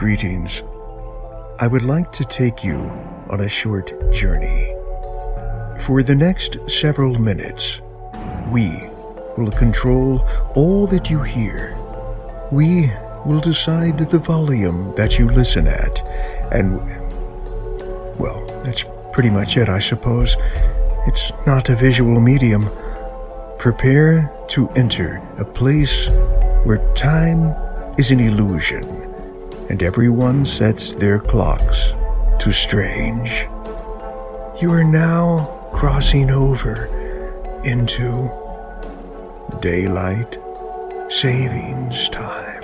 greetings. I would like to take you on a short journey. For the next several minutes, we will control all that you hear. We will decide the volume that you listen at, and, well, that's pretty much it, I suppose. It's not a visual medium. Prepare to enter a place where time is an illusion and everyone sets their clocks to strange. You are now crossing over into daylight savings time.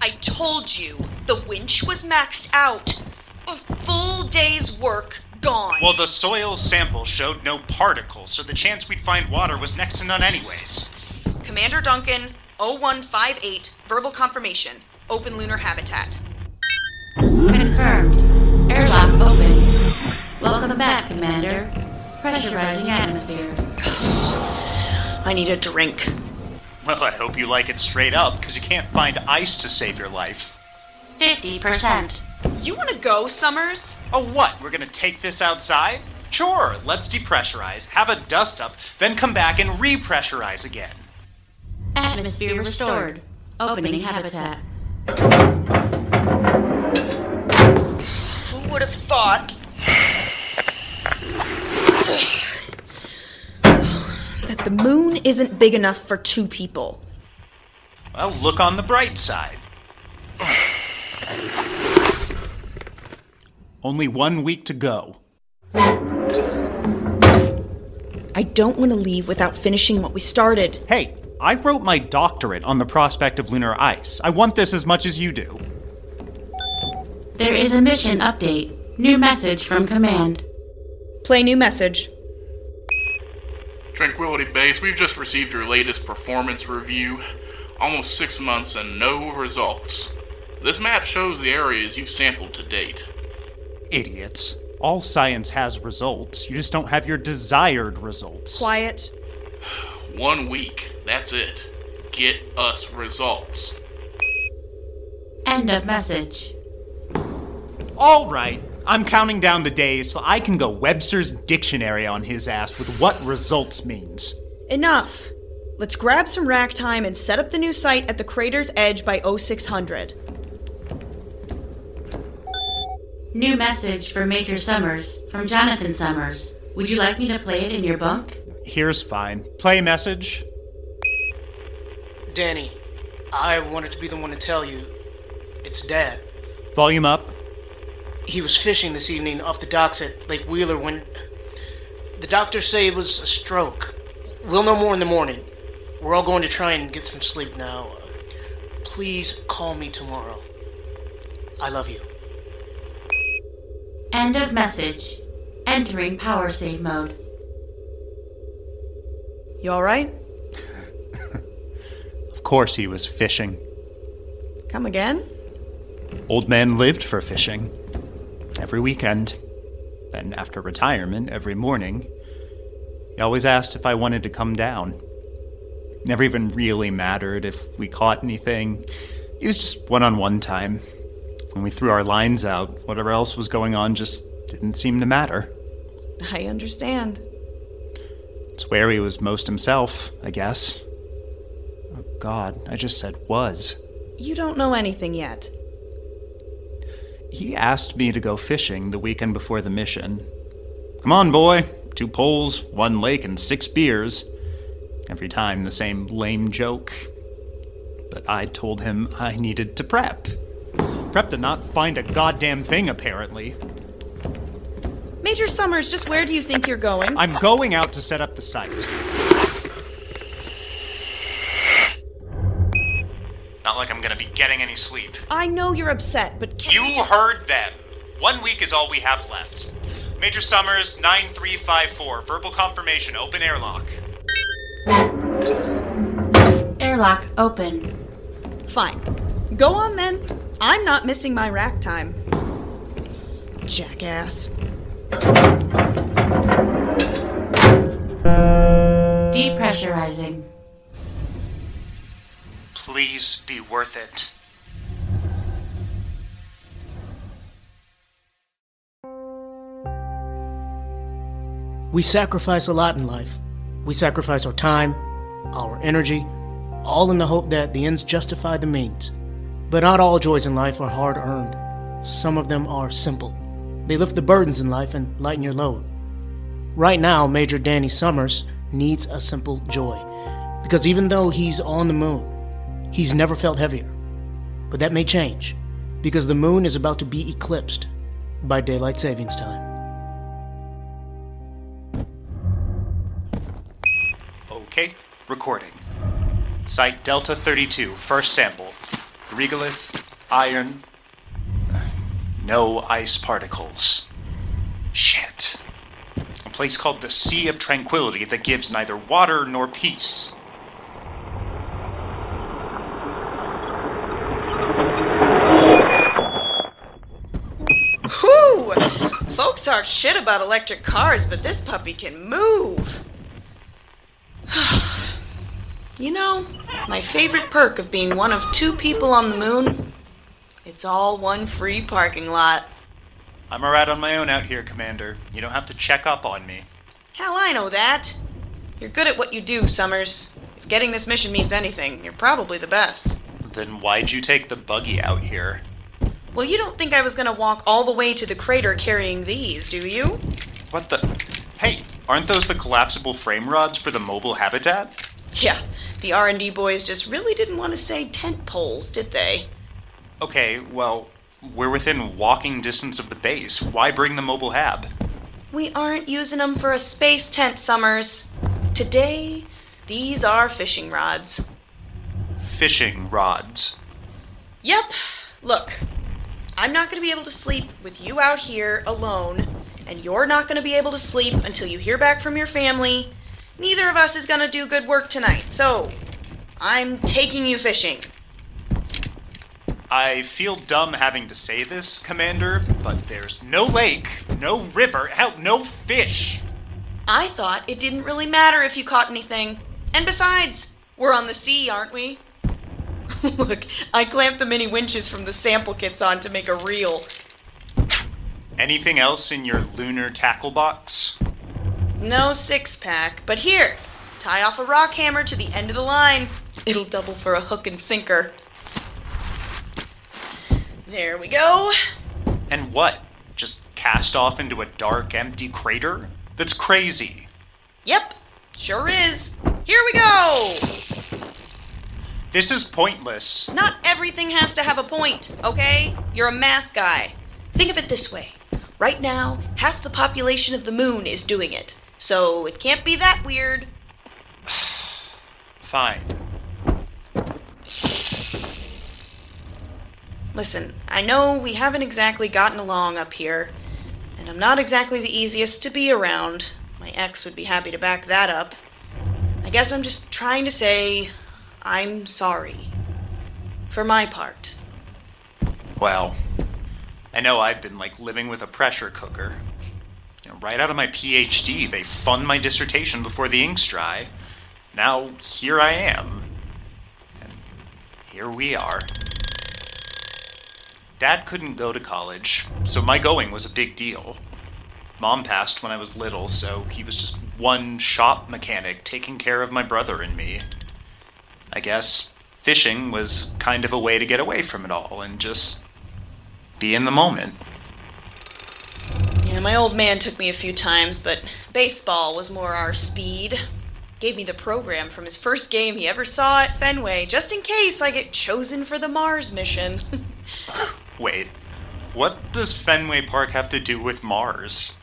I told you the winch was maxed out. A full day's work gone. Well, the soil sample showed no particles, so the chance we'd find water was next to none, anyways. Commander Duncan, 0158, verbal confirmation. Open lunar habitat. Confirmed. Airlock open. Welcome back, Commander. Pressurizing atmosphere. I need a drink. Well, I hope you like it straight up, because you can't find ice to save your life. 50%. You want to go, Summers? Oh, what? We're gonna take this outside? Sure, let's depressurize, have a dust up, then come back and repressurize again. Atmosphere restored. Opening habitat. Who would have thought that the moon isn't big enough for two people? Well, look on the bright side. Only one week to go. I don't want to leave without finishing what we started. Hey, I wrote my doctorate on the prospect of lunar ice. I want this as much as you do. There is a mission update. New message from command. Play new message. Tranquility Base, we've just received your latest performance review. Almost six months and no results. This map shows the areas you've sampled to date. Idiots. All science has results. You just don't have your desired results. Quiet. One week, that's it. Get us results. End of message. All right. I'm counting down the days so I can go Webster's dictionary on his ass with what results means. Enough. Let's grab some rack time and set up the new site at the crater's edge by 0600. New message for Major Summers from Jonathan Summers. Would you like me to play it in your bunk? Here's fine. Play message. Danny, I wanted to be the one to tell you. It's Dad. Volume up. He was fishing this evening off the docks at Lake Wheeler when. The doctors say it was a stroke. We'll know more in the morning. We're all going to try and get some sleep now. Please call me tomorrow. I love you. End of message. Entering power save mode. You alright? Of course he was fishing. Come again? Old man lived for fishing. Every weekend. Then, after retirement, every morning. He always asked if I wanted to come down. Never even really mattered if we caught anything. It was just one on one time. When we threw our lines out, whatever else was going on just didn't seem to matter. I understand. It's where he was most himself, I guess. Oh, God, I just said was. You don't know anything yet. He asked me to go fishing the weekend before the mission. Come on, boy. Two poles, one lake, and six beers. Every time the same lame joke. But I told him I needed to prep. Prep to not find a goddamn thing, apparently. Major Summers, just where do you think you're going? I'm going out to set up the site. Not like I'm gonna be getting any sleep. I know you're upset, but can You just- heard them. One week is all we have left. Major Summers, 9354. Verbal confirmation. Open airlock. Airlock open. Fine. Go on then. I'm not missing my rack time. Jackass. Depressurizing. Please be worth it. We sacrifice a lot in life. We sacrifice our time, our energy, all in the hope that the ends justify the means. But not all joys in life are hard earned. Some of them are simple. They lift the burdens in life and lighten your load. Right now, Major Danny Summers needs a simple joy. Because even though he's on the moon, he's never felt heavier. But that may change, because the moon is about to be eclipsed by daylight savings time. Okay, recording. Site Delta 32, first sample. Regolith, iron. No ice particles. Shit. A place called the Sea of Tranquility that gives neither water nor peace. Whew! Folks talk shit about electric cars, but this puppy can move. you know, my favorite perk of being one of two people on the moon? It's all one free parking lot. I'm a rat on my own out here, Commander. You don't have to check up on me. Hell, I know that. You're good at what you do, Summers. If getting this mission means anything, you're probably the best. Then why'd you take the buggy out here? Well, you don't think I was gonna walk all the way to the crater carrying these, do you? What the? Hey, aren't those the collapsible frame rods for the mobile habitat? Yeah, the R&D boys just really didn't want to say tent poles, did they? Okay, well, we're within walking distance of the base. Why bring the mobile hab? We aren't using them for a space tent, Summers. Today, these are fishing rods. Fishing rods. Yep. Look, I'm not going to be able to sleep with you out here alone, and you're not going to be able to sleep until you hear back from your family. Neither of us is going to do good work tonight, so I'm taking you fishing. I feel dumb having to say this, Commander, but there's no lake, no river, hell, no fish. I thought it didn't really matter if you caught anything. And besides, we're on the sea, aren't we? Look, I clamped the mini winches from the sample kits on to make a reel. Anything else in your lunar tackle box? No six pack, but here, tie off a rock hammer to the end of the line. It'll double for a hook and sinker. There we go. And what? Just cast off into a dark, empty crater? That's crazy. Yep, sure is. Here we go! This is pointless. Not everything has to have a point, okay? You're a math guy. Think of it this way right now, half the population of the moon is doing it. So it can't be that weird. Fine. Listen, I know we haven't exactly gotten along up here, and I'm not exactly the easiest to be around. My ex would be happy to back that up. I guess I'm just trying to say I'm sorry. For my part. Well, I know I've been like living with a pressure cooker. Right out of my PhD, they fund my dissertation before the ink's dry. Now, here I am. And here we are. Dad couldn't go to college, so my going was a big deal. Mom passed when I was little, so he was just one shop mechanic taking care of my brother and me. I guess fishing was kind of a way to get away from it all and just be in the moment. Yeah, my old man took me a few times, but baseball was more our speed. Gave me the program from his first game he ever saw at Fenway, just in case I get chosen for the Mars mission. Wait, what does Fenway Park have to do with Mars?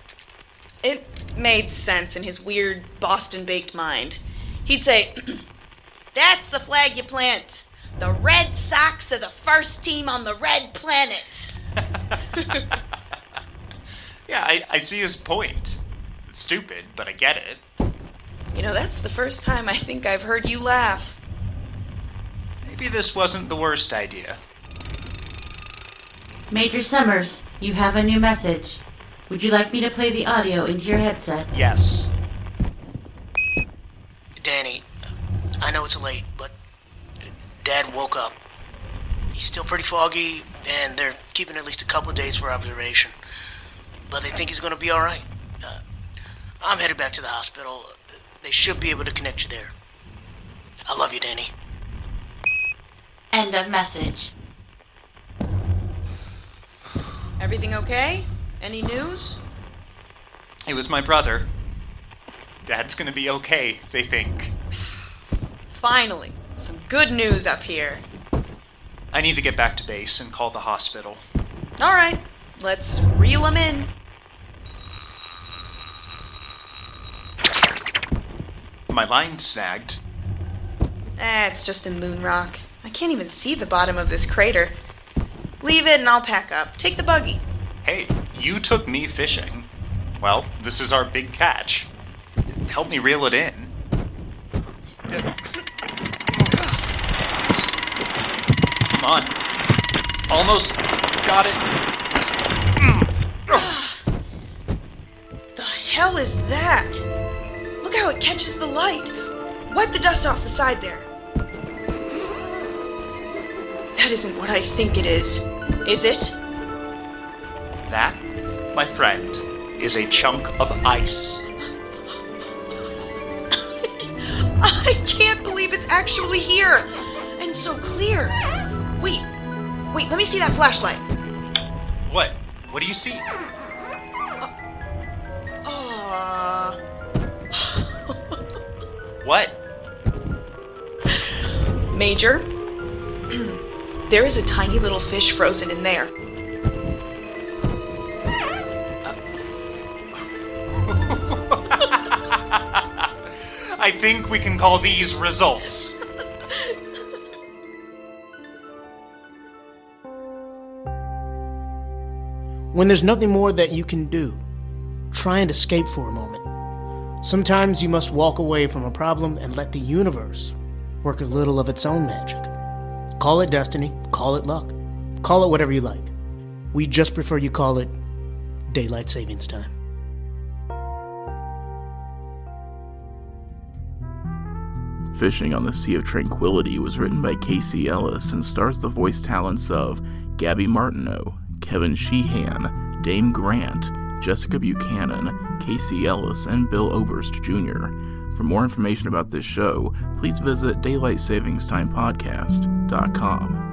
it made sense in his weird Boston baked mind. He'd say, That's the flag you plant. The Red Sox are the first team on the red planet. Yeah, I, I see his point. It's stupid, but I get it. You know, that's the first time I think I've heard you laugh. Maybe this wasn't the worst idea. Major Summers, you have a new message. Would you like me to play the audio into your headset? Yes. Danny, I know it's late, but Dad woke up. He's still pretty foggy, and they're keeping at least a couple of days for observation. But they think he's going to be all right. Uh, I'm headed back to the hospital. They should be able to connect you there. I love you, Danny. End of message. Everything okay? Any news? It was my brother. Dad's gonna be okay, they think. Finally, some good news up here. I need to get back to base and call the hospital. Alright, let's reel him in. My line snagged. Eh, it's just a moon rock. I can't even see the bottom of this crater. Leave it and I'll pack up. Take the buggy. Hey, you took me fishing. Well, this is our big catch. Help me reel it in. Come on. Almost got it. Hell is that? Look how it catches the light. Wipe the dust off the side there. That isn't what I think it is. Is it? That, my friend, is a chunk of ice. I can't believe it's actually here! And so clear! Wait, wait, let me see that flashlight. What? What do you see? What? Major, there is a tiny little fish frozen in there. I think we can call these results. When there's nothing more that you can do, try and escape for a moment. Sometimes you must walk away from a problem and let the universe work a little of its own magic. Call it destiny, call it luck, call it whatever you like. We just prefer you call it daylight savings time. Fishing on the Sea of Tranquility was written by Casey Ellis and stars the voice talents of Gabby Martineau, Kevin Sheehan, Dame Grant, Jessica Buchanan, Casey Ellis, and Bill Oberst Jr. For more information about this show, please visit daylightsavingtimepodcast.com.